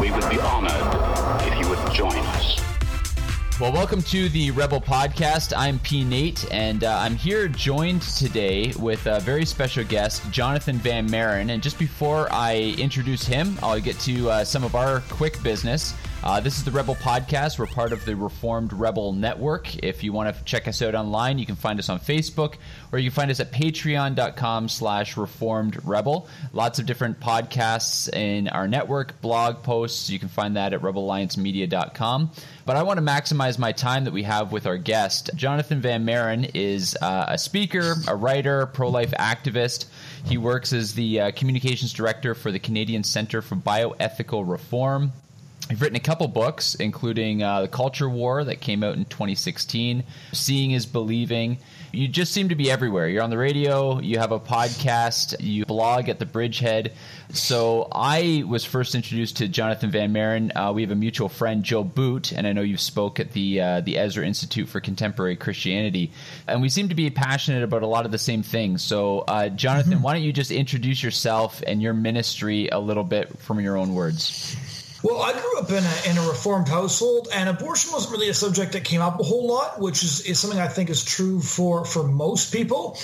We would be honored if you would join us. Well, welcome to the Rebel Podcast. I'm P. Nate, and uh, I'm here joined today with a very special guest, Jonathan Van Maren. And just before I introduce him, I'll get to uh, some of our quick business. Uh, this is the Rebel Podcast. We're part of the Reformed Rebel Network. If you want to check us out online, you can find us on Facebook, or you can find us at patreon.com slash reformed rebel. Lots of different podcasts in our network, blog posts. You can find that at rebelalliancemedia.com. But I want to maximize my time that we have with our guest. Jonathan Van Maren is uh, a speaker, a writer, pro life activist. He works as the uh, communications director for the Canadian Center for Bioethical Reform. You've written a couple books, including uh, The Culture War that came out in 2016, Seeing is Believing. You just seem to be everywhere. You're on the radio, you have a podcast, you blog at the Bridgehead. So I was first introduced to Jonathan Van Maren. Uh, we have a mutual friend, Joe Boot, and I know you've spoke at the uh, the Ezra Institute for Contemporary Christianity, and we seem to be passionate about a lot of the same things. So, uh, Jonathan, mm-hmm. why don't you just introduce yourself and your ministry a little bit from your own words? Well, I grew up in a, in a reformed household, and abortion wasn't really a subject that came up a whole lot, which is, is something I think is true for, for most people.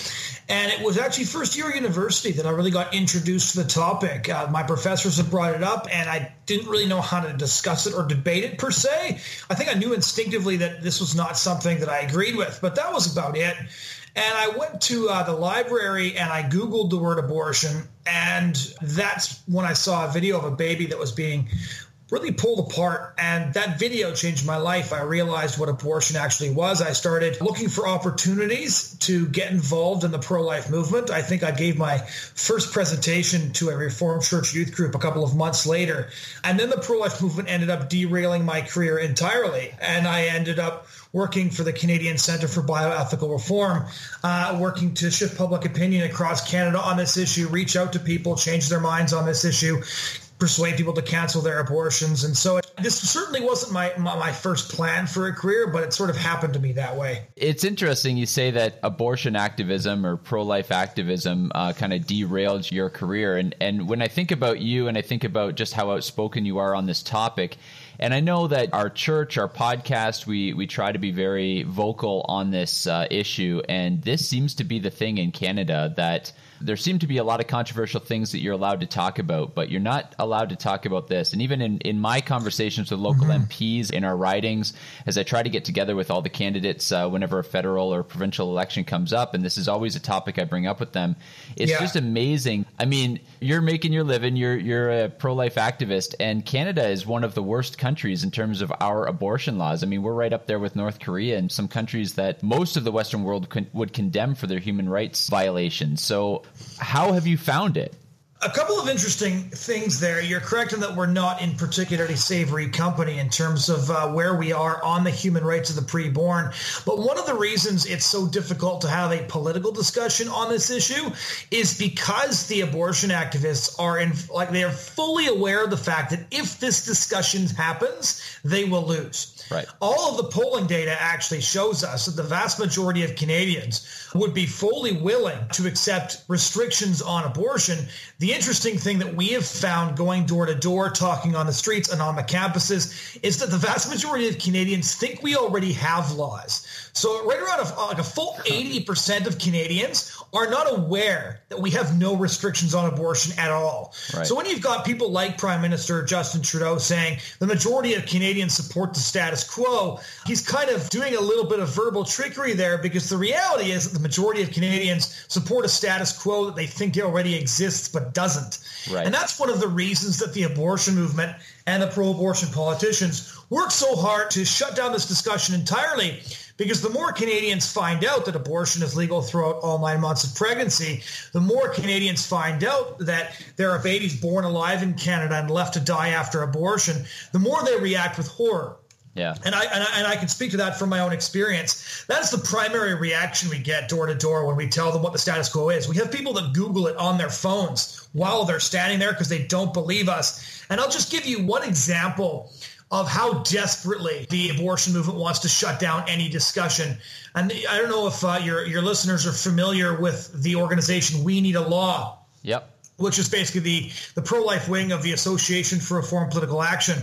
And it was actually first year university that I really got introduced to the topic. Uh, my professors had brought it up, and I didn't really know how to discuss it or debate it per se. I think I knew instinctively that this was not something that I agreed with, but that was about it. And I went to uh, the library and I Googled the word abortion. And that's when I saw a video of a baby that was being really pulled apart. And that video changed my life. I realized what abortion actually was. I started looking for opportunities to get involved in the pro-life movement. I think I gave my first presentation to a Reformed Church youth group a couple of months later. And then the pro-life movement ended up derailing my career entirely. And I ended up working for the Canadian Centre for Bioethical Reform, uh, working to shift public opinion across Canada on this issue, reach out to people, change their minds on this issue, persuade people to cancel their abortions. And so this certainly wasn't my, my, my first plan for a career, but it sort of happened to me that way. It's interesting you say that abortion activism or pro-life activism uh, kind of derailed your career. And, and when I think about you and I think about just how outspoken you are on this topic, and I know that our church, our podcast, we we try to be very vocal on this uh, issue, and this seems to be the thing in Canada that there seem to be a lot of controversial things that you're allowed to talk about, but you're not allowed to talk about this. And even in, in my conversations with local mm-hmm. MPs in our ridings, as I try to get together with all the candidates uh, whenever a federal or provincial election comes up, and this is always a topic I bring up with them, it's yeah. just amazing. I mean, you're making your living, you're you're a pro life activist, and Canada is one of the worst countries in terms of our abortion laws. I mean, we're right up there with North Korea and some countries that most of the Western world con- would condemn for their human rights violations. So how have you found it? A couple of interesting things there. You're correct in that we're not in particularly savory company in terms of uh, where we are on the human rights of the preborn. But one of the reasons it's so difficult to have a political discussion on this issue is because the abortion activists are in, like, they are fully aware of the fact that if this discussion happens, they will lose. Right. All of the polling data actually shows us that the vast majority of Canadians would be fully willing to accept restrictions on abortion. The interesting thing that we have found going door to door, talking on the streets and on the campuses, is that the vast majority of Canadians think we already have laws. So right around a, like a full 80% of Canadians are not aware that we have no restrictions on abortion at all. Right. So when you've got people like Prime Minister Justin Trudeau saying the majority of Canadians support the status quo, he's kind of doing a little bit of verbal trickery there because the reality is that the majority of Canadians support a status quo that they think already exists but doesn't. Right. And that's one of the reasons that the abortion movement and the pro-abortion politicians work so hard to shut down this discussion entirely because the more Canadians find out that abortion is legal throughout all nine months of pregnancy, the more Canadians find out that there are babies born alive in Canada and left to die after abortion, the more they react with horror. Yeah. And I, and I and I can speak to that from my own experience. That is the primary reaction we get door to door when we tell them what the status quo is. We have people that Google it on their phones while they're standing there because they don't believe us. And I'll just give you one example of how desperately the abortion movement wants to shut down any discussion. And I don't know if uh, your your listeners are familiar with the organization We Need a Law, Yep. which is basically the the pro life wing of the Association for Reform Political Action.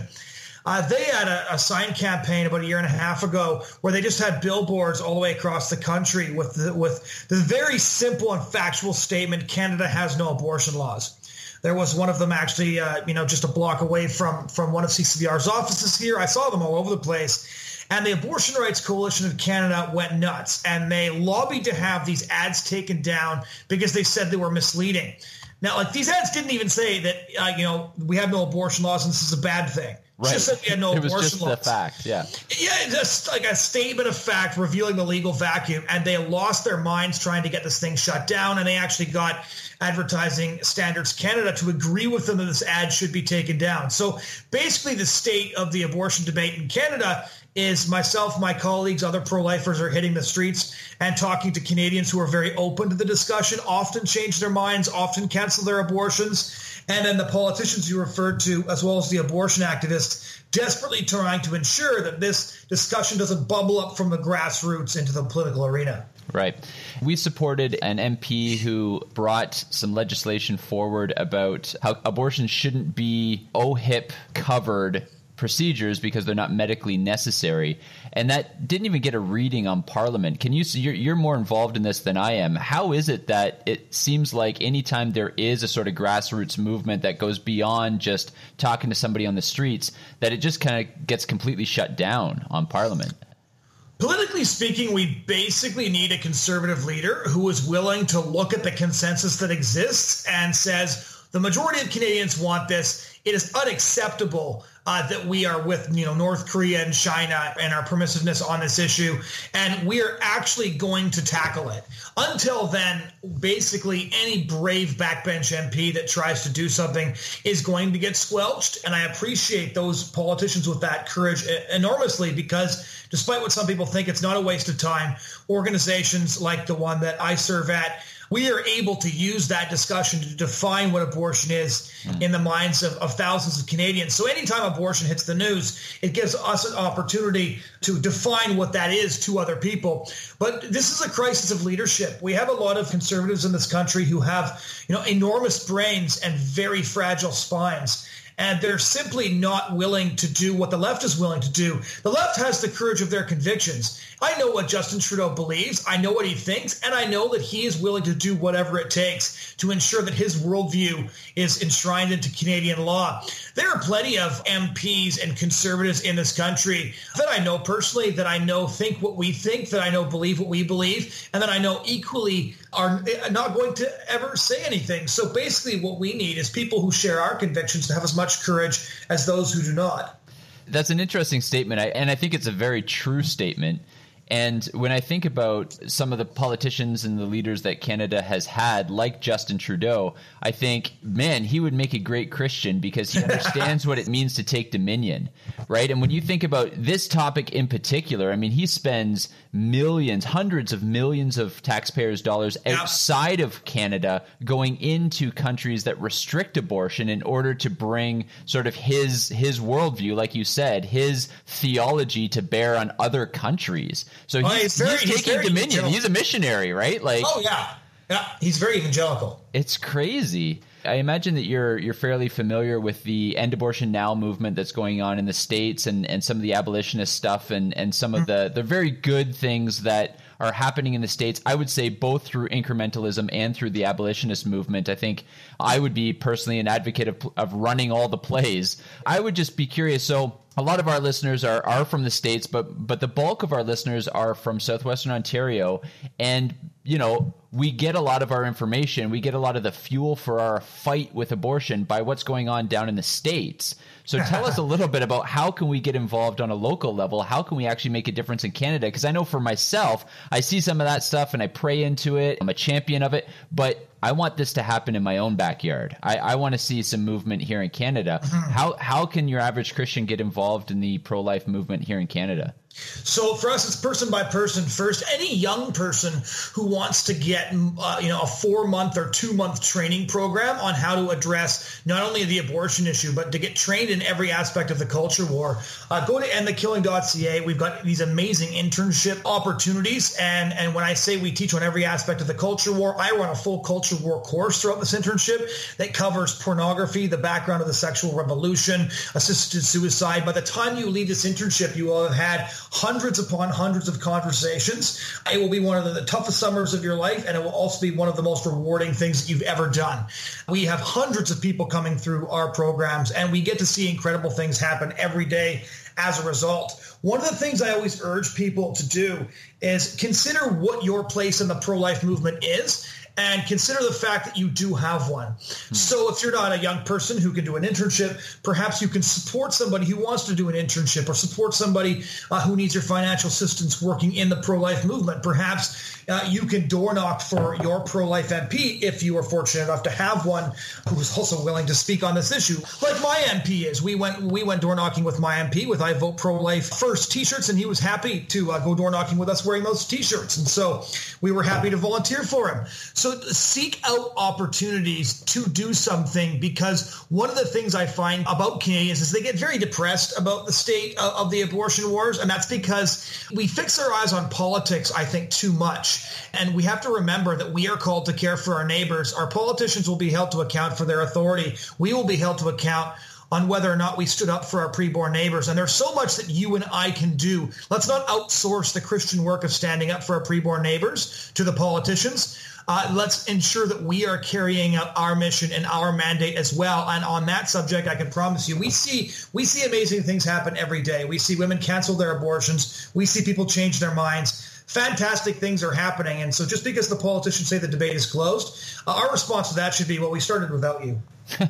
Uh, they had a, a sign campaign about a year and a half ago where they just had billboards all the way across the country with the, with the very simple and factual statement: Canada has no abortion laws. There was one of them actually, uh, you know, just a block away from from one of CCBR's offices here. I saw them all over the place. And the Abortion Rights Coalition of Canada went nuts and they lobbied to have these ads taken down because they said they were misleading. Now, like these ads didn't even say that, uh, you know, we have no abortion laws and this is a bad thing. Right. Just said we had no it was abortion just laws. the fact. Yeah. Yeah, just like a statement of fact revealing the legal vacuum. And they lost their minds trying to get this thing shut down. And they actually got Advertising Standards Canada to agree with them that this ad should be taken down. So basically, the state of the abortion debate in Canada is myself, my colleagues, other pro-lifers are hitting the streets and talking to Canadians who are very open to the discussion, often change their minds, often cancel their abortions. And then the politicians you referred to, as well as the abortion activists, desperately trying to ensure that this discussion doesn't bubble up from the grassroots into the political arena. Right. We supported an MP who brought some legislation forward about how abortion shouldn't be OHIP covered procedures because they're not medically necessary. And that didn't even get a reading on parliament. Can you you're, you're more involved in this than i am. How is it that it seems like anytime there is a sort of grassroots movement that goes beyond just talking to somebody on the streets that it just kind of gets completely shut down on parliament? Politically speaking, we basically need a conservative leader who is willing to look at the consensus that exists and says the majority of Canadians want this. It is unacceptable uh, that we are with you know North Korea and China and our permissiveness on this issue, and we are actually going to tackle it. Until then, basically any brave backbench MP that tries to do something is going to get squelched, and I appreciate those politicians with that courage enormously because despite what some people think, it's not a waste of time. Organizations like the one that I serve at we are able to use that discussion to define what abortion is hmm. in the minds of, of, thousands of Canadians. So anytime abortion hits the news, it gives us an opportunity to define what that is to other people. But this is a crisis of leadership. We have a lot of conservatives in this country who have, you know, enormous brains and very fragile spines and they're simply not willing to do what the left is willing to do. The left has the courage of their convictions. I know what Justin Trudeau believes, I know what he thinks, and I know that he is willing to do whatever it takes to ensure that his worldview is enshrined into Canadian law. There are plenty of MPs and conservatives in this country that I know personally, that I know think what we think, that I know believe what we believe, and that I know equally are not going to ever say anything. So basically, what we need is people who share our convictions to have as much courage as those who do not. That's an interesting statement, and I think it's a very true statement. And when I think about some of the politicians and the leaders that Canada has had, like Justin Trudeau, I think, man, he would make a great Christian because he understands what it means to take dominion, right? And when you think about this topic in particular, I mean, he spends millions, hundreds of millions of taxpayers' dollars outside of Canada going into countries that restrict abortion in order to bring sort of his his worldview, like you said, his theology to bear on other countries. So he's, he's very- he's he's taking dominion. evangelical. He's a missionary, right? Like, Oh yeah, yeah. He's very evangelical. it's crazy. I imagine that you're you're fairly familiar with the End Abortion Now movement that's going on in the states and, and some of the abolitionist stuff and, and some of mm-hmm. the, the very good things that are happening in the states. I would say both through incrementalism and through the abolitionist movement. I think I would be personally an advocate of, of running all the plays. I would just be curious. So a lot of our listeners are, are from the states, but but the bulk of our listeners are from southwestern Ontario, and you know we get a lot of our information, we get a lot of the fuel for our fight with abortion by what's going on down in the states. So tell us a little bit about how can we get involved on a local level? How can we actually make a difference in Canada? Because I know for myself, I see some of that stuff and I pray into it. I'm a champion of it, but I want this to happen in my own backyard. I, I want to see some movement here in Canada. Mm-hmm. How how can your average Christian get involved in the pro life movement here in Canada? So for us, it's person by person first. Any young person who wants to get, uh, you know, a four month or two month training program on how to address not only the abortion issue, but to get trained in every aspect of the culture war, uh, go to endthekilling.ca. We've got these amazing internship opportunities. And, and when I say we teach on every aspect of the culture war, I run a full culture war course throughout this internship that covers pornography, the background of the sexual revolution, assisted suicide. By the time you leave this internship, you will have had hundreds upon hundreds of conversations. It will be one of the, toughest summers of your life, and it will also be one of the most rewarding things that you've ever done. We have hundreds of people coming through our programs, and we get to see incredible things happen every day as a result. One of the things I always urge people to do is consider what your place in the pro life movement is and consider the fact that you do have one. Hmm. So if you're not a young person who can do an internship, perhaps you can support somebody who wants to do an internship or support somebody uh, who needs your financial assistance working in the pro-life movement. Perhaps uh, you can door knock for your pro-life MP if you are fortunate enough to have one who is also willing to speak on this issue, like my MP is. We went we went door knocking with my MP with I Vote Pro-Life First T-shirts, and he was happy to uh, go door knocking with us wearing those T-shirts, and so we were happy to volunteer for him. So seek out opportunities to do something because one of the things I find about Canadians is they get very depressed about the state of the abortion wars, and that's because we fix our eyes on politics, I think, too much. And we have to remember that we are called to care for our neighbors. Our politicians will be held to account for their authority. We will be held to account on whether or not we stood up for our preborn neighbors. And there's so much that you and I can do. Let's not outsource the Christian work of standing up for our preborn neighbors to the politicians. Uh, let's ensure that we are carrying out our mission and our mandate as well. And on that subject, I can promise you, we see we see amazing things happen every day. We see women cancel their abortions. We see people change their minds fantastic things are happening. And so just because the politicians say the debate is closed, uh, our response to that should be, well, we started without you.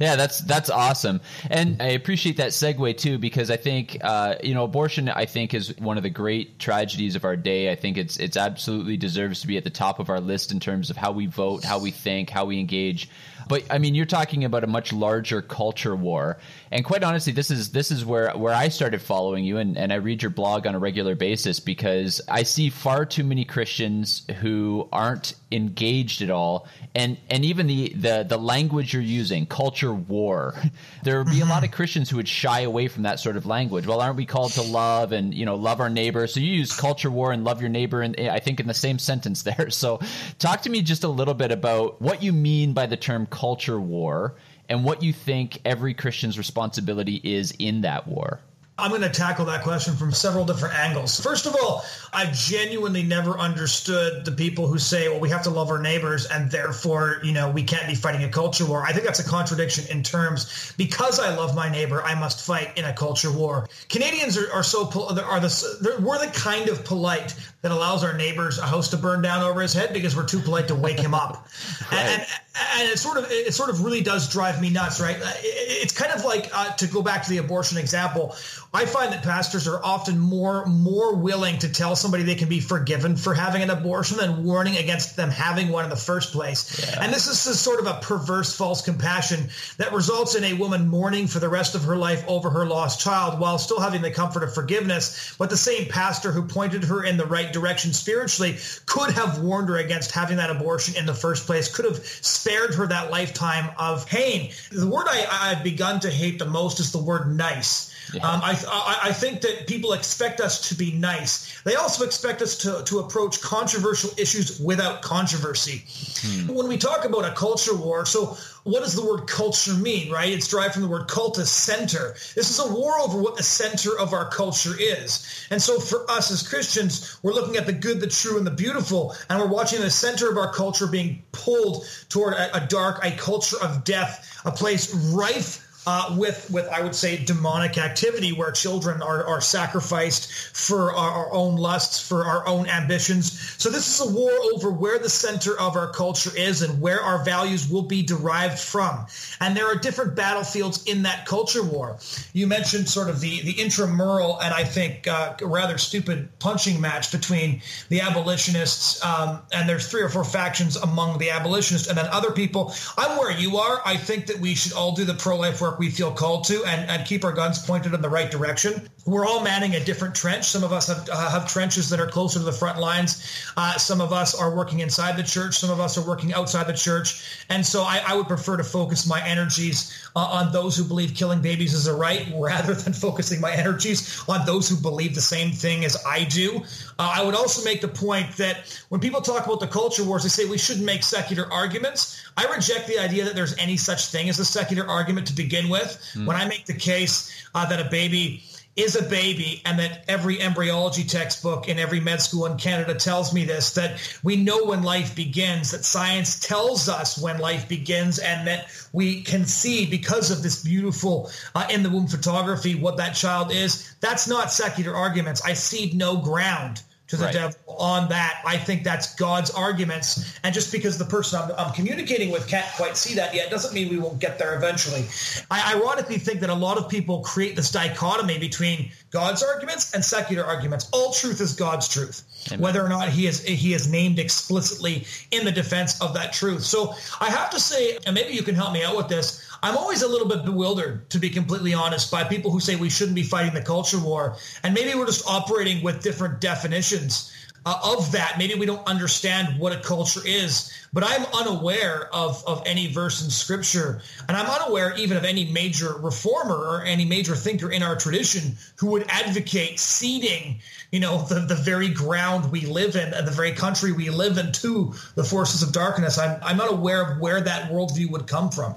yeah, that's that's awesome, and I appreciate that segue too because I think uh, you know abortion. I think is one of the great tragedies of our day. I think it's it's absolutely deserves to be at the top of our list in terms of how we vote, how we think, how we engage. But I mean, you're talking about a much larger culture war, and quite honestly, this is this is where where I started following you, and, and I read your blog on a regular basis because I see far too many Christians who aren't engaged at all, and and even the the the language you're using, culture war, there would be a lot of Christians who would shy away from that sort of language. Well, aren't we called to love and you know love our neighbor? So you use culture war and love your neighbor, and I think in the same sentence there. So talk to me just a little bit about what you mean by the term culture war and what you think every Christian's responsibility is in that war. I'm going to tackle that question from several different angles. First of all, I've genuinely never understood the people who say, well, we have to love our neighbors and therefore, you know, we can't be fighting a culture war. I think that's a contradiction in terms because I love my neighbor, I must fight in a culture war. Canadians are, are so, are the, we're the kind of polite that allows our neighbors a house to burn down over his head because we're too polite to wake him up. right. and, and, and it sort of it sort of really does drive me nuts, right? It's kind of like uh, to go back to the abortion example. I find that pastors are often more more willing to tell somebody they can be forgiven for having an abortion than warning against them having one in the first place. Yeah. And this is a sort of a perverse false compassion that results in a woman mourning for the rest of her life over her lost child while still having the comfort of forgiveness. But the same pastor who pointed her in the right direction spiritually could have warned her against having that abortion in the first place. Could have spared her that lifetime of pain. The word I, I've begun to hate the most is the word nice Yeah. Um, I, I, I think that people expect us to be nice. They also expect us to, to approach controversial issues without controversy. Hmm. When we talk about a culture war, so what does the word culture mean, right? It's derived from the word cultus, center. This is a war over what the center of our culture is. And so for us as Christians, we're looking at the good, the true, and the beautiful, and we're watching the center of our culture being pulled toward a, a dark, a culture of death, a place rife uh, with with I would say demonic activity where children are, are sacrificed for our, our, own lusts, for our own ambitions. So this is a war over where the center of our culture is and where our values will be derived from. And there are different battlefields in that culture war. You mentioned sort of the the intramural and I think uh, rather stupid punching match between the abolitionists um, and there's three or four factions among the abolitionists and then other people. I'm where you are. I think that we should all do the pro life work work we feel called to and, and keep our guns pointed in the right direction. We're all manning a different trench. Some of us have, uh, have trenches that are closer to the front lines. Uh, some of us are working inside the church. Some of us are working outside the church. And so I, I would prefer to focus my energies uh, on those who believe killing babies is a right rather than focusing my energies on those who believe the same thing as I do. Uh, I would also make the point that when people talk about the culture wars, they say we shouldn't make secular arguments. I reject the idea that there's any such thing as a secular argument to begin with. Mm. When I make the case uh, that a baby is a baby and that every embryology textbook in every med school in Canada tells me this that we know when life begins that science tells us when life begins and that we can see because of this beautiful uh, in the womb photography what that child is. That's not secular arguments. I cede no ground to the right. devil on that. I think that's God's arguments. And just because the person I'm, I'm, communicating with can't quite see that yet doesn't mean we won't get there eventually. I ironically think that a lot of people create this dichotomy between God's arguments and secular arguments. All truth is God's truth, Amen. whether or not he is he is named explicitly in the defense of that truth. So I have to say, and maybe you can help me out with this. I'm always a little bit bewildered, to be completely honest, by people who say we shouldn't be fighting the culture war. And maybe we're just operating with different definitions uh, of that. Maybe we don't understand what a culture is, but I'm unaware of, of any verse in scripture. And I'm unaware even of any major reformer or any major thinker in our tradition who would advocate ceding, you know, the, the very ground we live in and the very country we live in to the forces of darkness. I'm, I'm not aware of where that worldview would come from.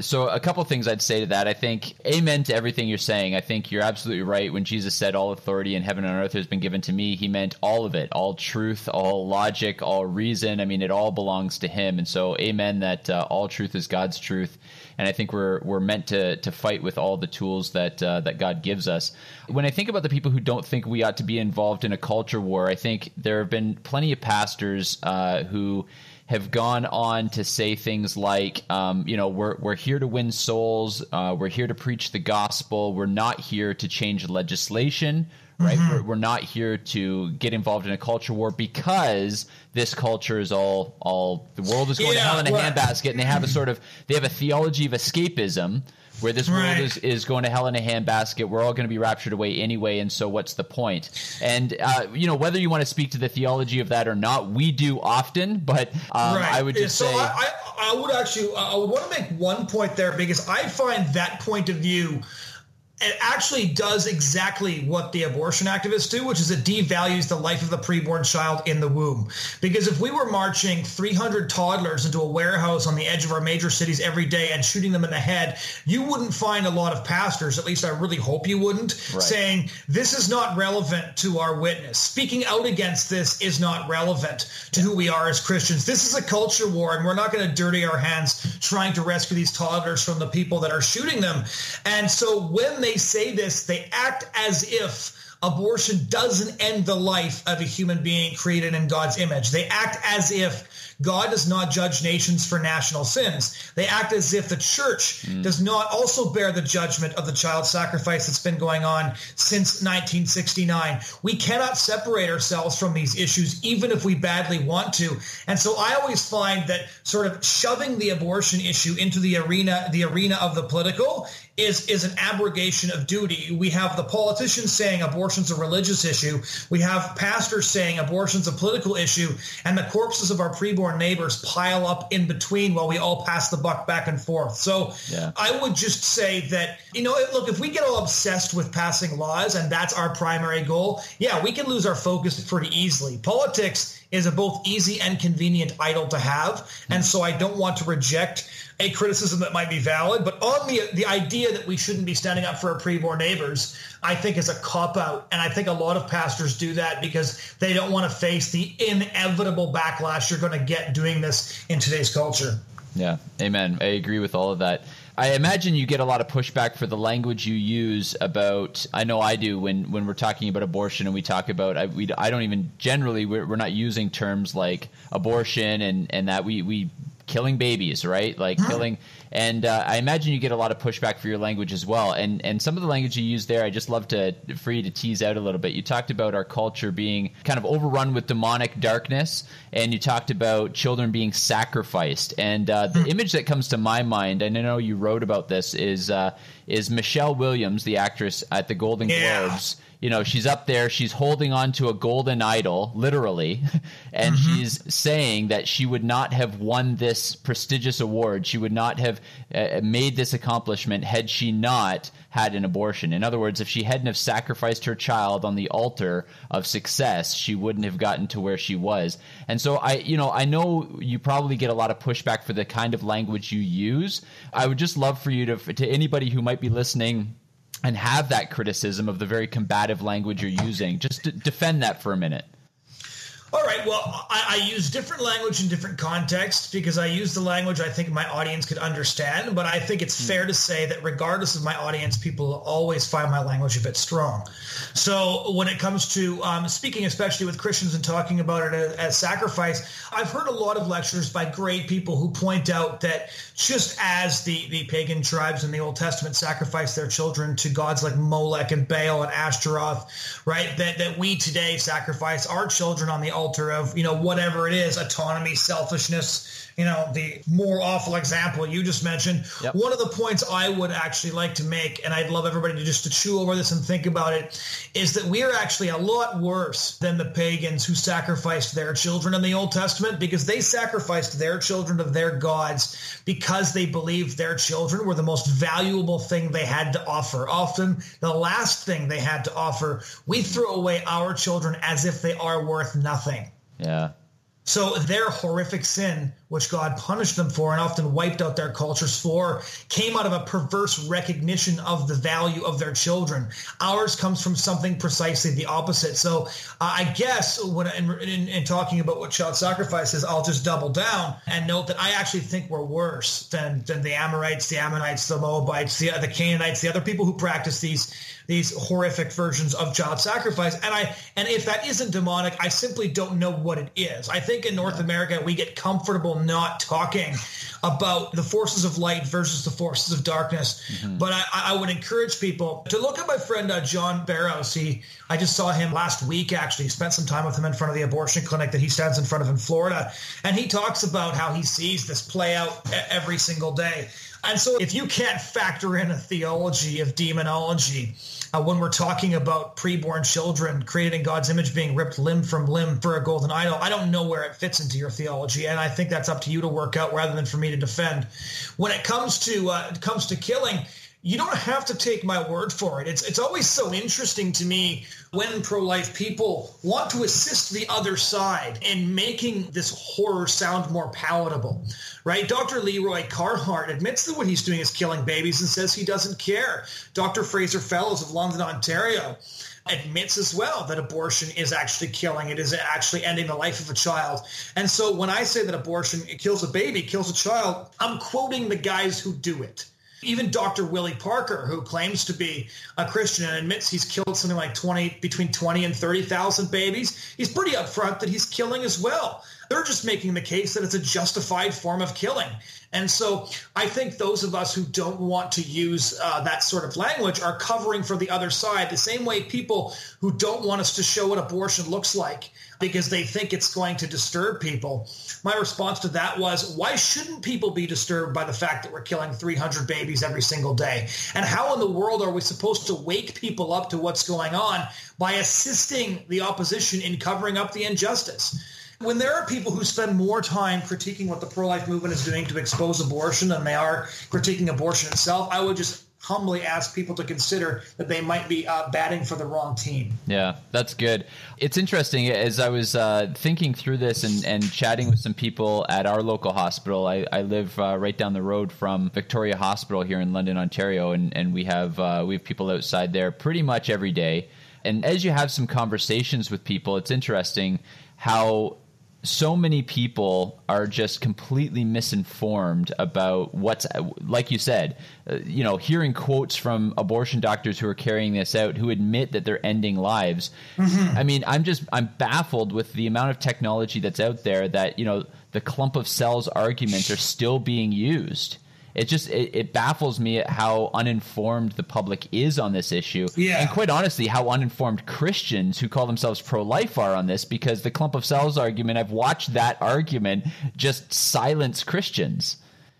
So, a couple things I'd say to that. I think, amen to everything you're saying. I think you're absolutely right. When Jesus said, All authority in heaven and earth has been given to me, he meant all of it, all truth, all logic, all reason. I mean, it all belongs to him. And so, amen that uh, all truth is God's truth. And I think we're, we're meant to, to fight with all the tools that, uh, that God gives us. When I think about the people who don't think we ought to be involved in a culture war, I think there have been plenty of pastors uh, who have gone on to say things like, um, you know, we're, we're here to win souls. Uh, we're here to preach the gospel. We're not here to change legislation, right? Mm-hmm. We're, we're not here to get involved in a culture war because this culture is all, all the world is going yeah, to hell in a well, handbasket. And they have a sort of, they have a theology of escapism where this right. world is, is going to hell in a handbasket. We're all going to be raptured away anyway, and so what's the point? And uh, you know whether you want to speak to the theology of that or not, we do often. But um, right. I would just so say, I, I, I would actually I would want to make one point there because I find that point of view it actually does exactly what the abortion activists do, which is it devalues the life of the preborn child in the womb. Because if we were marching 300 toddlers into a warehouse on the edge of our major cities every day and shooting them in the head, you wouldn't find a lot of pastors, at least I really hope you wouldn't, right. saying this is not relevant to our witness. Speaking out against this is not relevant to who we are as Christians. This is a culture war, and we're not going to dirty our hands trying to rescue these toddlers from the people that are shooting them. And so when they they say this, they act as if abortion doesn't end the life of a human being created in God's image. They act as if God does not judge nations for national sins. They act as if the church mm. does not also bear the judgment of the child sacrifice that's been going on since 1969. We cannot separate ourselves from these issues, even if we badly want to. And so I always find that sort of shoving the abortion issue into the arena, the arena of the political is is an abrogation of duty. We have the politicians saying abortion's a religious issue. We have pastors saying abortion's a political issue, and the corpses of our preborn neighbors pile up in between while we all pass the buck back and forth. So Yeah. I would just say that you know, look, if we get all obsessed with passing laws and that's our primary goal, yeah, we can lose our focus pretty easily. Politics is a both easy and convenient idol to have, and so I don't want to reject a criticism that might be valid, but on the the idea that we shouldn't be standing up for our preborn neighbors, I think is a cop out, and I think a lot of pastors do that because they don't want to face the inevitable backlash you're going to get doing this in today's culture. Yeah, amen. I agree with all of that. I imagine you get a lot of pushback for the language you use about. I know I do when when we're talking about abortion and we talk about. I we I don't even generally we're, we're not using terms like abortion and and that we we killing babies right? Like killing and uh, I imagine you get a lot of pushback for your language as well. And and some of the language you use there I just love to for you to tease out a little bit. You talked about our culture being kind of overrun with demonic darkness and you talked about children being sacrificed. And uh, the image that comes to my mind and I know you wrote about this is uh, is Michelle Williams the actress at the Golden Yeah. Globes. You know she's up there she's holding on to a golden idol literally and she's saying that she would not have won this prestigious award. She would not have uh, made this accomplishment had she not had an abortion in other words if she hadn't have sacrificed her child on the altar of success she wouldn't have gotten to where she was and so i you know i know you probably get a lot of pushback for the kind of language you use i would just love for you to to anybody who might be listening and have that criticism of the very combative language you're using. Just defend that for a minute. All right. Well, I, I use different language in different contexts because I use the language I think my audience could understand. But I think it's fair to say that regardless of my audience, people always find my language a bit strong. So when it comes to um, speaking, especially with Christians and talking about it as, as sacrifice, I've heard a lot of lectures by great people who point out that just as the, the pagan tribes in the Old Testament sacrificed their children to gods like Molech and Baal and Ashtaroth, right, that, that we today sacrifice our children on the altar of, you know, whatever it is, autonomy, selfishness, you know, the more awful example you just mentioned. Yep. One of the points I would actually like to make, and I'd love everybody to just to chew over this and think about it, is that we are actually a lot worse than the pagans who sacrificed their children in the Old Testament because they sacrificed their children to their gods because they believed their children were the most valuable thing they had to offer. Often the last thing they had to offer. We throw away our children as if they are worth nothing. Yeah. So their horrific sin, which God punished them for and often wiped out their cultures for, came out of a perverse recognition of the value of their children. Ours comes from something precisely the opposite. So uh, I guess when in, in, in talking about what child sacrifice is, I'll just double down and note that I actually think we're worse than than the Amorites, the Ammonites, the Moabites, the the Canaanites, the other people who practice these these horrific versions of child sacrifice. And I and if that isn't demonic, I simply don't know what it is. I think in North America we get comfortable not talking about the forces of light versus the forces of darkness. But I, I would encourage people to look at my friend uh, John Barros. He I just saw him last week actually. Spent some time with him in front of the abortion clinic that he stands in front of in Florida, and he talks about how he sees this play out every single day. And so, if you can't factor in a theology of demonology uh, when we're talking about preborn children created in God's image being ripped limb from limb for a golden idol, I don't know where it fits into your theology, and I think that's up to you to work out rather than for me to defend. When it comes to uh, it comes to killing, you don't have to take my word for it. It's it's always so interesting to me when pro-life people want to assist the other side in making this horror sound more palatable. Right? Dr. Leroy Carhart admits that what he's doing is killing babies and says he doesn't care. Dr. Fraser Fellows of London, Ontario admits as well that abortion is actually killing it is actually ending the life of a child and so when i say that abortion kills a baby kills a child i'm quoting the guys who do it even Dr. Willie Parker, who claims to be a Christian and admits he's killed something like 20, between 20 and 30,000 babies, he's pretty upfront that he's killing as well. They're just making the case that it's a justified form of killing. And so I think those of us who don't want to use uh, that sort of language are covering for the other side, the same way people who don't want us to show what abortion looks like because they think it's going to disturb people. My response to that was, why shouldn't people be disturbed by the fact that we're killing 300 babies every single day? And how in the world are we supposed to wake people up to what's going on by assisting the opposition in covering up the injustice? When there are people who spend more time critiquing what the pro-life movement is doing to expose abortion than they are critiquing abortion itself, I would just humbly ask people to consider that they might be uh, batting for the wrong team. Yeah, that's good. It's interesting as I was uh, thinking through this and, and chatting with some people at our local hospital. I, I live uh, right down the road from Victoria Hospital here in London, Ontario, and, and we have uh, we have people outside there pretty much every day. And as you have some conversations with people, it's interesting how so many people are just completely misinformed about what's like you said uh, you know hearing quotes from abortion doctors who are carrying this out who admit that they're ending lives mm-hmm. i mean i'm just i'm baffled with the amount of technology that's out there that you know the clump of cells arguments are still being used it just it, it, baffles me at how uninformed the public is on this issue. Yeah. And quite honestly, how uninformed Christians who call themselves pro life are on this because the clump of cells argument, I've watched that argument just silence Christians.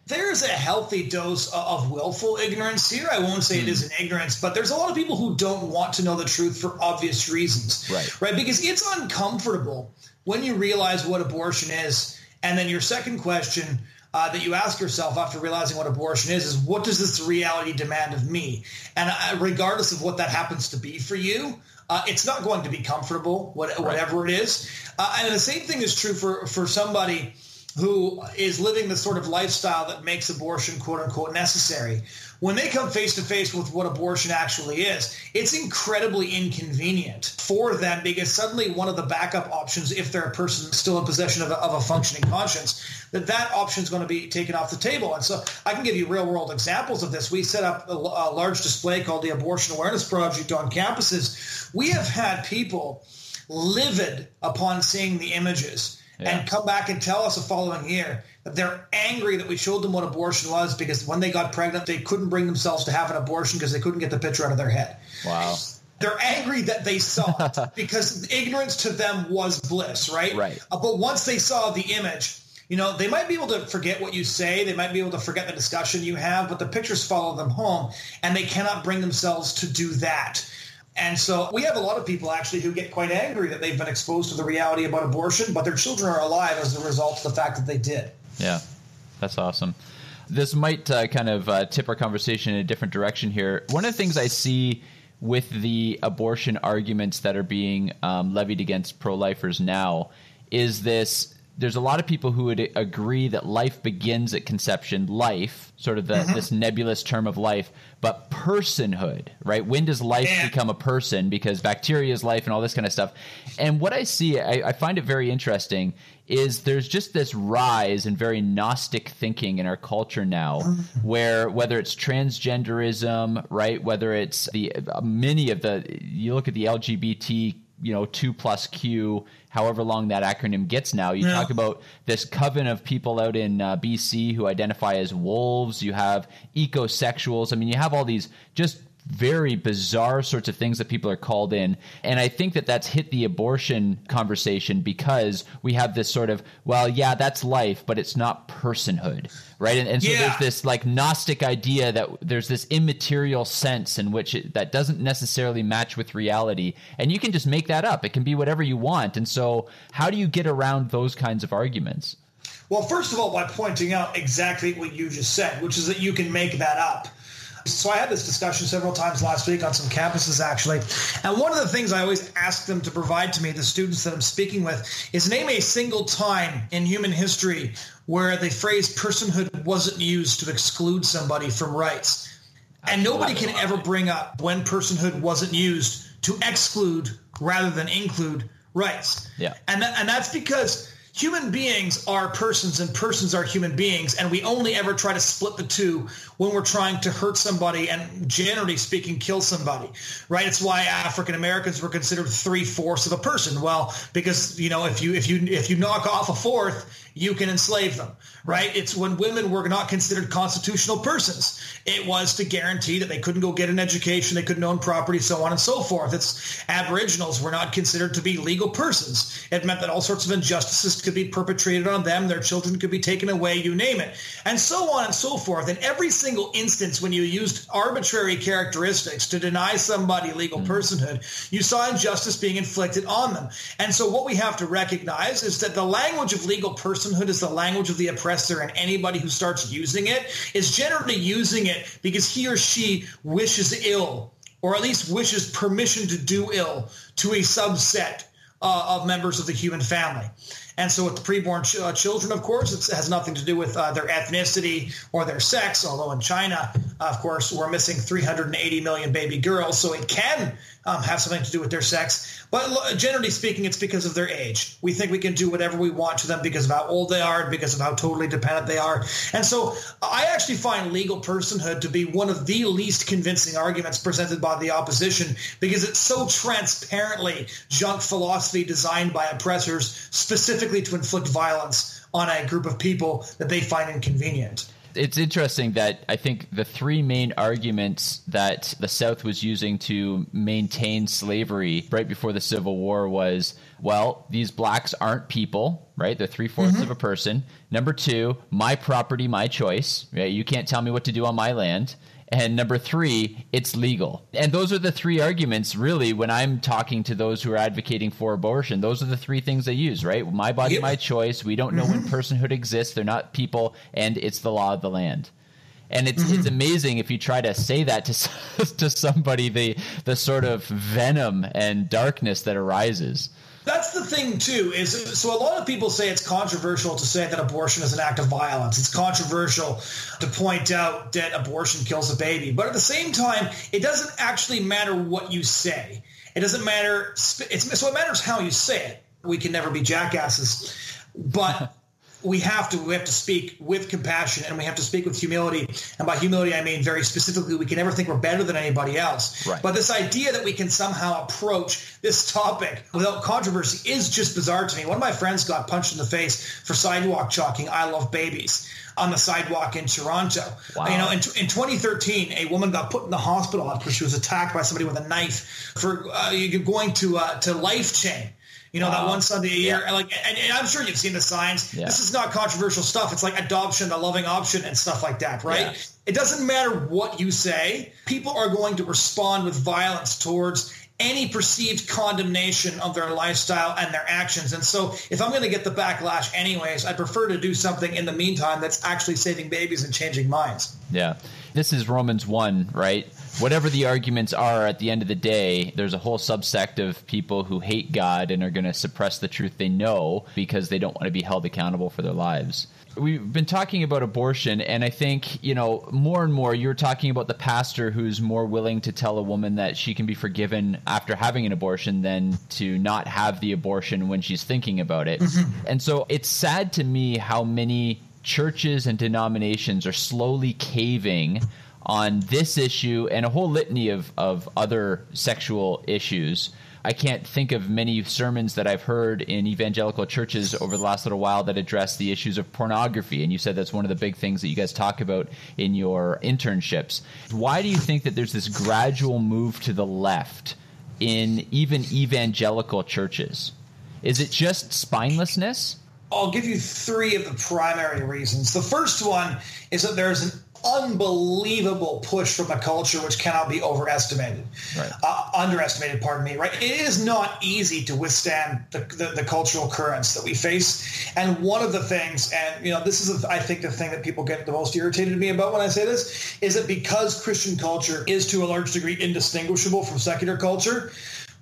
There's a healthy dose of willful ignorance here. I won't say it hmm. is an ignorance, but there's a lot of people who don't want to know the truth for obvious reasons. Right. Right. Because it's uncomfortable when you realize what abortion is. And then your second question, uh, that you ask yourself after realizing what abortion is is what does this reality demand of me? And uh, regardless of what that happens to be for you, uh, it's not going to be comfortable, what, whatever it is. Uh, and the same thing is true for, for somebody who is living the sort of lifestyle that makes abortion quote unquote necessary when they come face to face with what abortion actually is, it's incredibly inconvenient for them because suddenly one of the backup options, if they're a person still in possession of a, of a functioning conscience, that that option is going to be taken off the table. And so I can give you real world examples of this. We set up a, a large display called the Abortion Awareness Project on campuses. We have had people livid upon seeing the images yeah. and come back and tell us the following year they're angry that we showed them what abortion was because when they got pregnant, they couldn't bring themselves to have an abortion because they couldn't get the picture out of their head. Wow. They're angry that they saw it because ignorance to them was bliss, right? Right. Uh, but once they saw the image, you know, they might be able to forget what you say. They might be able to forget the discussion you have, but the pictures follow them home and they cannot bring themselves to do that. And so we have a lot of people actually who get quite angry that they've been exposed to the reality about abortion, but their children are alive as a result of the fact that they did. Yeah, that's awesome. This might uh, kind of uh, tip our conversation in a different direction here. One of the things I see with the abortion arguments that are being um, levied against pro lifers now is this there's a lot of people who would agree that life begins at conception, life, sort of the, mm-hmm. this nebulous term of life, but personhood, right? When does life yeah. become a person? Because bacteria is life and all this kind of stuff. And what I see, I, I find it very interesting, is there's just this rise in very Gnostic thinking in our culture now, mm-hmm. where whether it's transgenderism, right, whether it's the uh, many of the, you look at the LGBT you know, two plus Q, however long that acronym gets now. You yeah. talk about this coven of people out in uh, BC who identify as wolves. You have ecosexuals. I mean, you have all these just very bizarre sorts of things that people are called in. And I think that that's hit the abortion conversation because we have this sort of, well, yeah, that's life, but it's not personhood, right? And, and so yeah. there's this like Gnostic idea that there's this immaterial sense in which it, that doesn't necessarily match with reality. And you can just make that up. It can be whatever you want. And so how do you get around those kinds of arguments? Well, first of all, by pointing out exactly what you just said, which is that you can make that up. So I had this discussion several times last week on some campuses, actually. And one of the things I always ask them to provide to me, the students that I'm speaking with, is name a single time in human history where the phrase personhood wasn't used to exclude somebody from rights. And nobody can ever bring up when personhood wasn't used to exclude rather than include rights. Yeah. And, th- and that's because human beings are persons and persons are human beings and we only ever try to split the two when we're trying to hurt somebody and generally speaking kill somebody right? It's why african americans were considered three-fourths of a person. Well because you know if you if you if you knock off a fourth you can enslave them, right? It's when women were not considered constitutional persons. It was to guarantee that they couldn't go get an education, they couldn't own property, so on and so forth. It's aboriginals were not considered to be legal persons. It meant that all sorts of injustices could be perpetrated on them, their children could be taken away, you name it, and so on and so forth. In every single instance when you used arbitrary characteristics to deny somebody legal mm-hmm. personhood, you saw injustice being inflicted on them. And so what we have to recognize is that the language of legal person personhood is the language of the oppressor, and anybody who starts using it is generally using it because he or she wishes ill, or at least wishes permission to do ill to a subset uh, of members of the human family. And so with the preborn ch- uh, children, of course, it has nothing to do with uh, their ethnicity or their sex, although in China, of course, we're missing 380 million baby girls, so it can um, have something to do with their sex. But generally speaking, it's because of their age. We think we can do whatever we want to them because of how old they are and because of how totally dependent they are. And so I actually find legal personhood to be one of the least convincing arguments presented by the opposition because it's so transparently junk philosophy designed by oppressors specifically to inflict violence on a group of people that they find inconvenient it's interesting that I think the three main arguments that the South was using to maintain slavery right before the Civil War was, well, these blacks aren't people, right? They're three fourths mm-hmm. of a person. Number two, my property, my choice. Right? You can't tell me what to do on my land. And number three, it's legal. And those are the three arguments, really, when I'm talking to those who are advocating for abortion. Those are the three things they use, right? My body, yep. my choice. We don't know mm-hmm. when personhood exists. They're not people, and it's the law of the land. And it's mm-hmm. it's amazing if you try to say that to to somebody the the sort of venom and darkness that arises that's the thing too is so a lot of people say it's controversial to say that abortion is an act of violence. It's controversial to point out that abortion kills a baby. But at the same time it doesn't actually matter what you say. It doesn't matter it's so it matters how you say it. We can never be jackasses. But we have to we have to speak with compassion and we have to speak with humility and by humility i mean very specifically we can never think we're better than anybody else right. but this idea that we can somehow approach this topic without controversy is just bizarre to me one of my friends got punched in the face for sidewalk chalking i love babies on the sidewalk in Toronto. Wow. You know, in, in 2013, a woman got put in the hospital after she was attacked by somebody with a knife for uh, going to uh, to LifeChain you know, that one Sunday a year. Yeah. Like, and, and, I'm sure you've seen the signs. Yeah. This is not controversial stuff. It's like adoption, a loving option, and stuff like that, right? Yeah. It doesn't matter what you say. People are going to respond with violence towards any perceived condemnation of their lifestyle and their actions. And so if I'm going to get the backlash anyways, I prefer to do something in the meantime that's actually saving babies and changing minds. Yeah. This is Romans 1, right? Whatever the arguments are at the end of the day, there's a whole subsect of people who hate God and are going to suppress the truth they know because they don't want to be held accountable for their lives. We've been talking about abortion, and I think, you know, more and more you're talking about the pastor who's more willing to tell a woman that she can be forgiven after having an abortion than to not have the abortion when she's thinking about it. Mm-hmm. And so it's sad to me how many churches and denominations are slowly caving on this issue and a whole litany of, of other sexual issues. I can't think of many sermons that I've heard in evangelical churches over the last little while that address the issues of pornography. And you said that's one of the big things that you guys talk about in your internships. Why do you think that there's this gradual move to the left in even evangelical churches? Is it just spinelessness? I'll give you three of the primary reasons. The first one is that there's an unbelievable push from a culture which cannot be overestimated, right. uh, underestimated. Pardon me. Right? It is not easy to withstand the, the, the, cultural currents that we face. And one of the things, and you know, this is I think the thing that people get the most irritated to me about when I say this, is that because Christian culture is to a large degree indistinguishable from secular culture,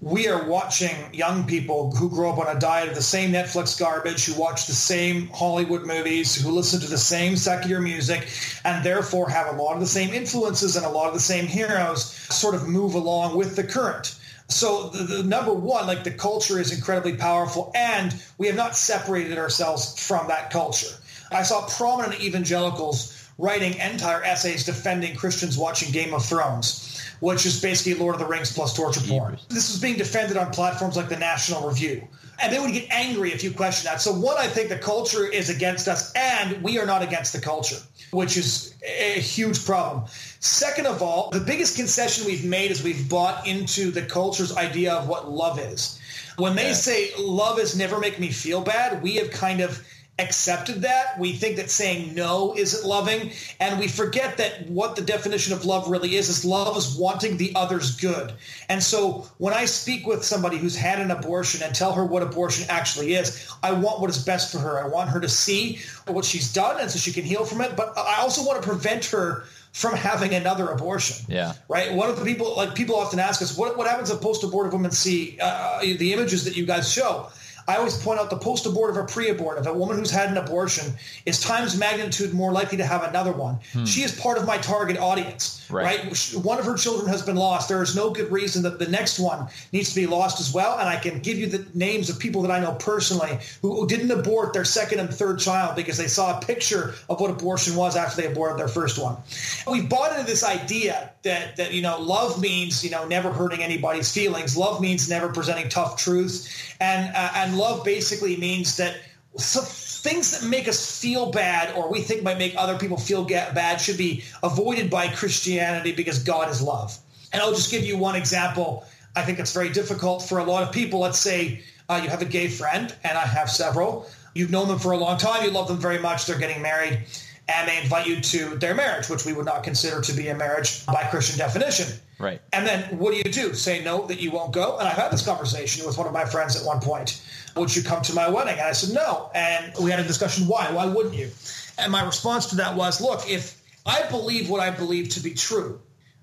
we are watching young people who grow up on a diet of the same Netflix garbage, who watch the same Hollywood movies, who listen to the same secular music, and therefore have a lot of the same influences and a lot of the same heroes sort of move along with the current So the, the, number one, like the culture is incredibly powerful, and we have not separated ourselves from that culture. I saw prominent evangelicals writing entire essays defending Christians watching Game of Thrones, which is basically Lord of the Rings plus torture porn. This was being defended on platforms like the National Review. And they would get angry if you question that. So one, I think the culture is against us, and we are not against the culture, which is a huge problem. Second of all, the biggest concession we've made is we've bought into the culture's idea of what love is. When they yeah. say love is never make me feel bad, we have kind of accepted that. We think that saying no isn't loving. And we forget that what the definition of love really is, is love is wanting the other's good. And so when I speak with somebody who's had an abortion and tell her what abortion actually is, I want what is best for her. I want her to see what she's done and so she can heal from it. But I also want to prevent her from having another abortion. Yeah. Right. One of the people, like people often ask us, what, what happens if post-abortive women see uh, the images that you guys show? I always point out the post-abortive or pre-abortive, a woman who's had an abortion is times magnitude more likely to have another one. Hmm. She is part of my target audience, right. right? One of her children has been lost. There is no good reason that the next one needs to be lost as well. And I can give you the names of people that I know personally who, didn't abort their second and third child because they saw a picture of what abortion was after they aborted their first one. We bought into this idea that, that, you know, love means, you know, never hurting anybody's feelings. Love means never presenting tough truths. And, uh, and love basically means that so things that make us feel bad or we think might make other people feel bad should be avoided by Christianity because God is love. And I'll just give you one example. I think it's very difficult for a lot of people. Let's say uh, you have a gay friend, and I have several. You've known them for a long time. You love them very much. They're getting married, and they invite you to their marriage, which we would not consider to be a marriage by Christian definition. Right. And then what do you do? Say no, that you won't go? And I've had this conversation with one of my friends at one point would you come to my wedding? And I said, no. And we had a discussion, why? Why wouldn't you? And my response to that was, look, if I believe what I believe to be true,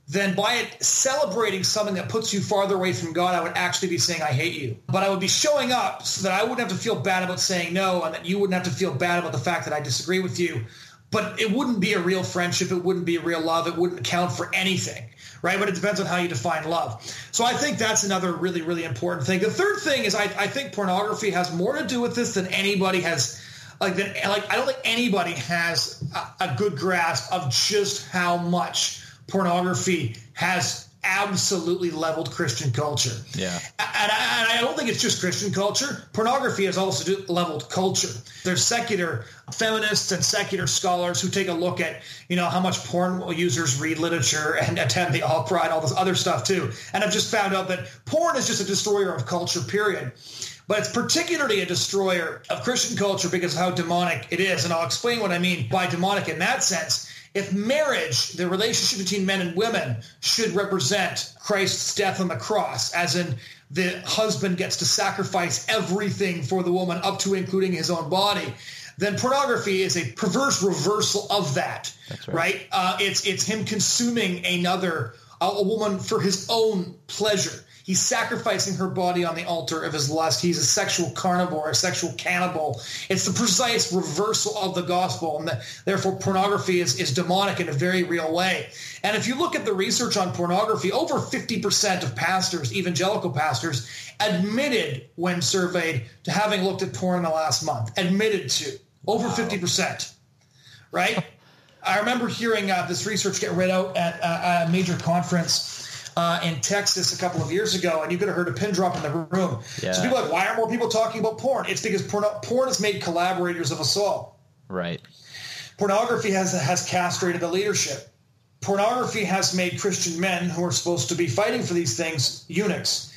then by it celebrating something that puts you farther away from God, I would actually be saying, I hate you. But I would be showing up so that I wouldn't have to feel bad about saying no and that you wouldn't have to feel bad about the fact that I disagree with you. But it wouldn't be a real friendship. It wouldn't be a real love. It wouldn't count for anything right? But it depends on how you define love. So I think that's another really, really important thing. The third thing is I, I think pornography has more to do with this than anybody has. Like, than, like I don't think anybody has a, a good grasp of just how much pornography has absolutely leveled Christian culture. Yeah. And I, and I, don't think it's just Christian culture. Pornography has also leveled culture. There's secular feminists and secular scholars who take a look at, you know, how much porn users read literature and attend the opera and all this other stuff too. And I've just found out that porn is just a destroyer of culture, period. But it's particularly a destroyer of Christian culture because of how demonic it is. And I'll explain what I mean by demonic in that sense if marriage, the relationship between men and women, should represent Christ's death on the cross, as in the husband gets to sacrifice everything for the woman, up to including his own body, then pornography is a perverse reversal of that. That's right. right? Uh, it's it's him consuming another a woman for his own pleasure. He's sacrificing her body on the altar of his lust. He's a sexual carnivore, a sexual cannibal. It's the precise reversal of the gospel. And the, therefore, pornography is, is demonic in a very real way. And if you look at the research on pornography, over 50% of pastors, evangelical pastors, admitted when surveyed to having looked at porn in the last month. Admitted to. Over wow. 50%. Right? I remember hearing uh, this research get read out at uh, a major conference uh, in Texas a couple of years ago, and you could have heard a pin drop in the room. Yeah. So people are like, why are more people talking about porn? It's because porn, porn has made collaborators of us all. Right. Pornography has has castrated the leadership. Pornography has made Christian men who are supposed to be fighting for these things eunuchs.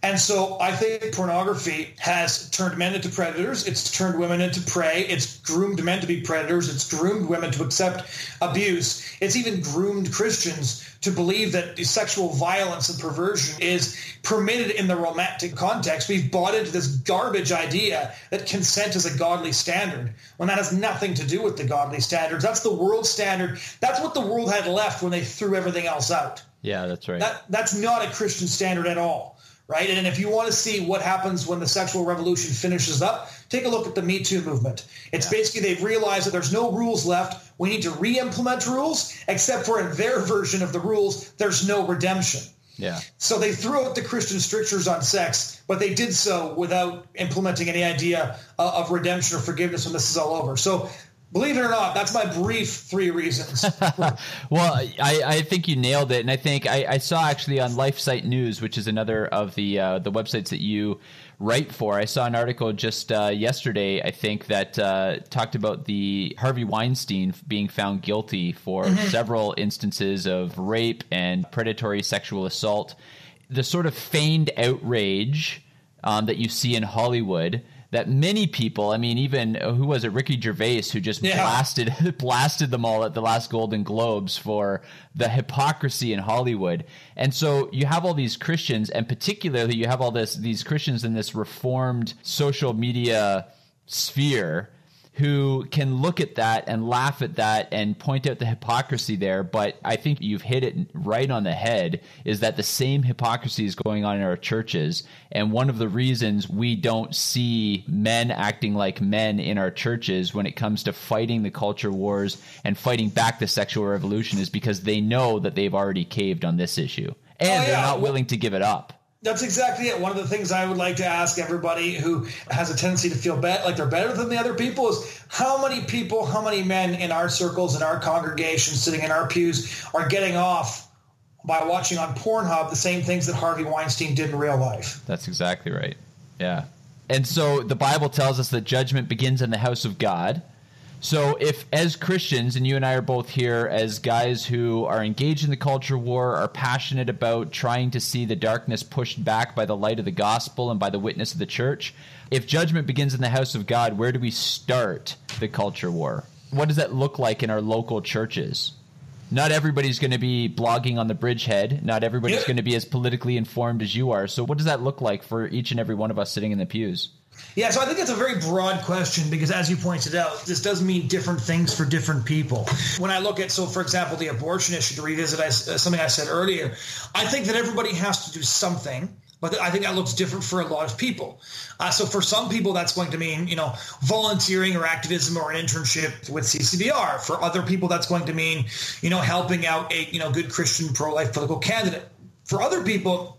And so I think pornography has turned men into predators. It's turned women into prey. It's groomed men to be predators. It's groomed women to accept abuse. It's even groomed Christians to believe that sexual violence and perversion is permitted in the romantic context. We've bought into this garbage idea that consent is a godly standard when that has nothing to do with the godly standards. That's the world standard. That's what the world had left when they threw everything else out. Yeah, that's right. That, that's not a Christian standard at all right? And if you want to see what happens when the sexual revolution finishes up, take a look at the Me Too movement. It's yeah. basically they've realized that there's no rules left. We need to re-implement rules, except for in their version of the rules, there's no redemption. Yeah. So they threw out the Christian strictures on sex, but they did so without implementing any idea uh, of redemption or forgiveness when this is all over. So believe it or not, that's my brief three reasons. well, I, I think you nailed it, and I think I, I saw actually on LifeSite News, which is another of the uh, the websites that you write for. I saw an article just uh, yesterday, I think, that uh, talked about the Harvey Weinstein being found guilty for mm-hmm. several instances of rape and predatory sexual assault. The sort of feigned outrage um, that you see in Hollywood that many people, I mean, even uh, who was it, Ricky Gervais, who just yeah. blasted blasted them all at the last Golden Globes for the hypocrisy in Hollywood. And so you have all these Christians, and particularly you have all this these Christians in this reformed social media sphere who can look at that and laugh at that and point out the hypocrisy there. But I think you've hit it right on the head is that the same hypocrisy is going on in our churches. And one of the reasons we don't see men acting like men in our churches when it comes to fighting the culture wars and fighting back the sexual revolution is because they know that they've already caved on this issue. And oh, yeah. they're not willing to give it up. That's exactly it. One of the things I would like to ask everybody who has a tendency to feel bet, like they're better than the other people is how many people, how many men in our circles, in our congregations, sitting in our pews are getting off by watching on Pornhub the same things that Harvey Weinstein did in real life. That's exactly right. Yeah. And so the Bible tells us that judgment begins in the house of God. So, if as Christians, and you and I are both here as guys who are engaged in the culture war, are passionate about trying to see the darkness pushed back by the light of the gospel and by the witness of the church, if judgment begins in the house of God, where do we start the culture war? What does that look like in our local churches? Not everybody's going to be blogging on the bridgehead. Not everybody's going to be as politically informed as you are. So, what does that look like for each and every one of us sitting in the pews? Yeah, so I think that's a very broad question because, as you pointed out, this does mean different things for different people. When I look at, so for example, the abortion issue, to revisit I, uh, something I said earlier, I think that everybody has to do something. But I think that looks different for a lot of people. Uh, so for some people, that's going to mean, you know, volunteering or activism or an internship with CCBR. For other people, that's going to mean, you know, helping out a, you know, good Christian pro-life political candidate. For other people,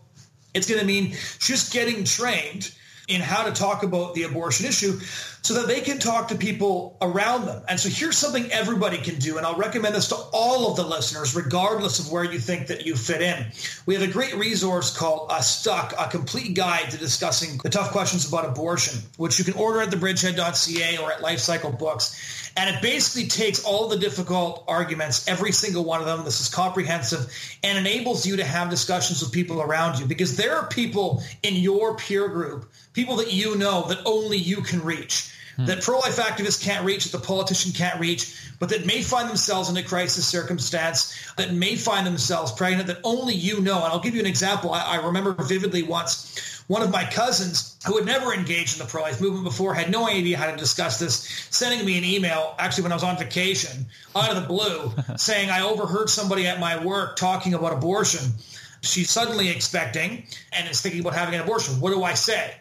it's going to mean just getting trained in how to talk about the abortion issue so that they can talk to people around them. And so here's something everybody can do, and I'll recommend this to all of the listeners, regardless of where you think that you fit in. We have a great resource called uh, Stuck, a complete guide to discussing the tough questions about abortion, which you can order at thebridgehead.ca or at Lifecycle Books. And it basically takes all the difficult arguments, every single one of them. This is comprehensive and enables you to have discussions with people around you because there are people in your peer group, people that you know that only you can reach. Hmm. That pro-life activists can't reach, that the politician can't reach, but that may find themselves in a crisis circumstance, that may find themselves pregnant, that only you know. And I'll give you an example. I, I remember vividly once one of my cousins who had never engaged in the pro-life movement before had no idea how to discuss this sending me an email actually when i was on vacation out of the blue saying i overheard somebody at my work talking about abortion. She's suddenly expecting and is thinking about having an abortion. What do i say?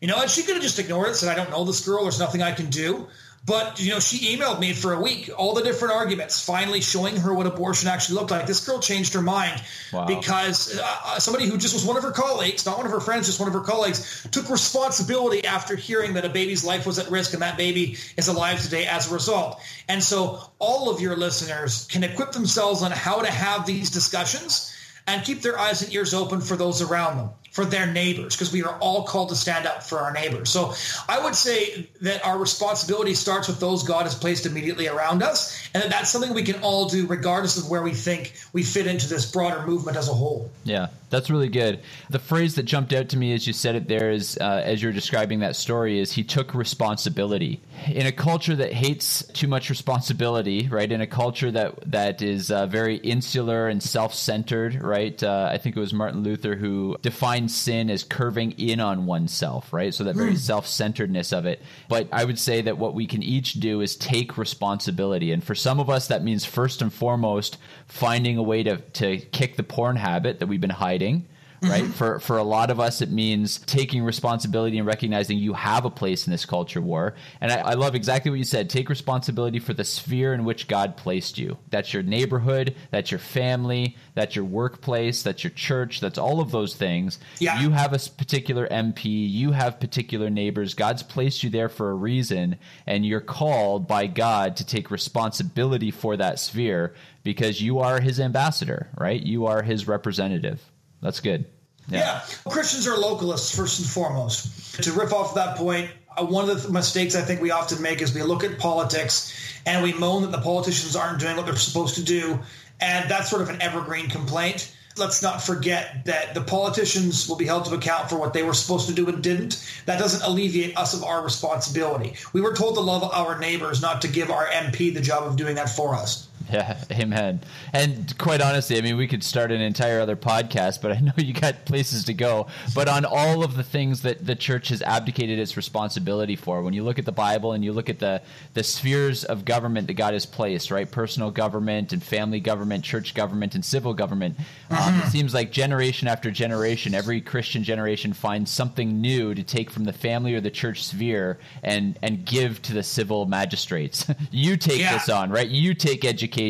You know and she could have just ignored it and said i don't know this girl. There's nothing i can do but, you know, she emailed me for a week, all the different arguments, finally showing her what abortion actually looked like. This girl changed her mind wow. because uh, uh, somebody who just was one of her colleagues, not one of her friends, just one of her colleagues, took responsibility after hearing that a baby's life was at risk and that baby is alive today as a result. And so all of your listeners can equip themselves on how to have these discussions and keep their eyes and ears open for those around them for their neighbors because we are all called to stand up for our neighbors. So I would say that our responsibility starts with those God has placed immediately around us, and that that's something we can all do regardless of where we think we fit into this broader movement as a whole. Yeah, that's really good. The phrase that jumped out to me as you said it there is, uh, as you're describing that story, is he took responsibility in a culture that hates too much responsibility, right? In a culture that that is uh, very insular and self-centered, right? Uh, I think it was Martin Luther who defined sin as curving in on oneself, right? So that very mm. self centeredness of it. But I would say that what we can each do is take responsibility. And for some of us, that means first and foremost finding a way to, to kick the porn habit that we've been hiding right? Mm-hmm. For for a lot of us, it means taking responsibility and recognizing you have a place in this culture war. And I, I love exactly what you said. Take responsibility for the sphere in which God placed you. That's your neighborhood. That's your family. That's your workplace. That's your church. That's all of those things. Yeah. You have a particular MP. You have particular neighbors. God's placed you there for a reason, and you're called by God to take responsibility for that sphere because you are His ambassador, right? You are His representative. That's good. Yeah. Christians are localists first and foremost. To rip off that uh, one of the mistakes I think we often make is we look at politics and we moan that the politicians aren't doing what they're supposed to do, and that's sort of an evergreen complaint. Let's not forget that the politicians will be held to account for what they were supposed to do and didn't. That doesn't alleviate us of our responsibility. We were told to love our neighbors, not to give our MP the job of doing that for us. Yeah, amen. And quite honestly, I mean, we could start an entire other podcast, but I know you got places to go. But on all of the things that the church has abdicated its responsibility for, when you look at the Bible and you look at the the spheres of government that God has placed, right, personal government and family government, church government and civil government, um, it seems like generation after generation, every Christian generation finds something new to take from the family or the church sphere and and give to the civil magistrates. you take Yeah. this on, right? You take education,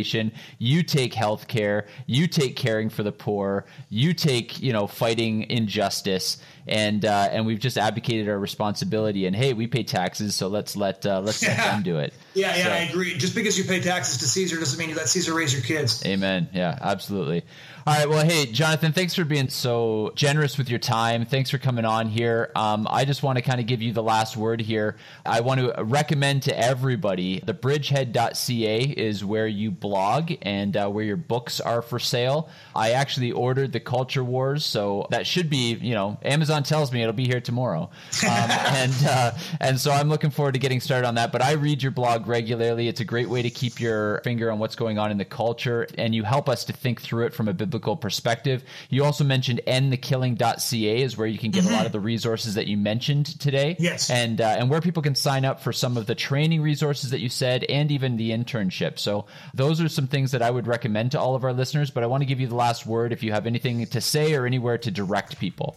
you take healthcare, you take caring for the poor, you take you know fighting injustice, and uh, and we've just abdicated our responsibility. And hey, we pay taxes, so let's let uh, let's let them do it. Yeah, yeah, So- I agree. Just because you pay taxes to Caesar doesn't mean you let Caesar raise your kids. Amen. Yeah, absolutely. All right. Well, hey, Jonathan, thanks for being so generous with your time. Thanks for coming on here. Um, I just want to kind of give you the last word here. I want to recommend to everybody the bridgehead.ca is where you blog and uh, where your books are for sale. I actually ordered the Culture Wars, so that should be, you know, Amazon tells me it'll be here tomorrow. Um, and, uh, and so I'm looking forward to getting started on that. But I read your blog regularly. It's a great way to keep your finger on what's going on in the culture, and you help us to think through it from a biblical perspective. You also mentioned endthekilling.ca is where you can get a lot of the resources that you mentioned today. Yes. And uh, and where people can sign up for some of the training resources that you said, and even the internship. So those are some things that I would recommend to all of our listeners. But I want to give you the last word if you have anything to say or anywhere to direct people.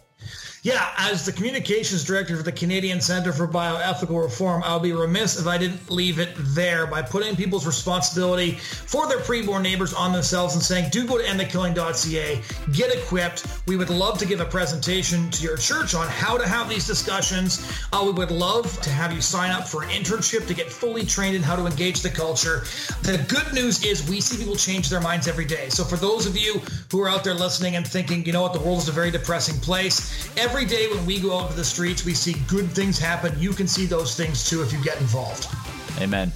Yeah, as the communications director for the Canadian Center for Bioethical Reform, I would be remiss if I didn't leave it there by putting people's responsibility for their preborn neighbors on themselves and saying, do go to endthekilling.ca, get equipped. We would love to give a presentation to your church on how to have these discussions. Uh, we would love to have you sign up for an internship to get fully trained in how to engage the culture. The good news is we see people change their minds every day. So for those of you who are out there listening and thinking, you know what, the world is a very depressing place, every day when we go out to the streets, we see good things happen. You can see those things too if you get involved. Amen.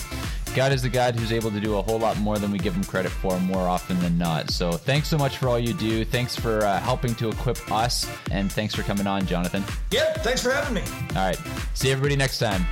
God is the God who's able to do a whole lot more than we give him credit for more often than not. So thanks so much for all you do. Thanks for uh, helping to equip us. And thanks for coming on, Jonathan. Yeah, thanks for having me. All right. See everybody next time.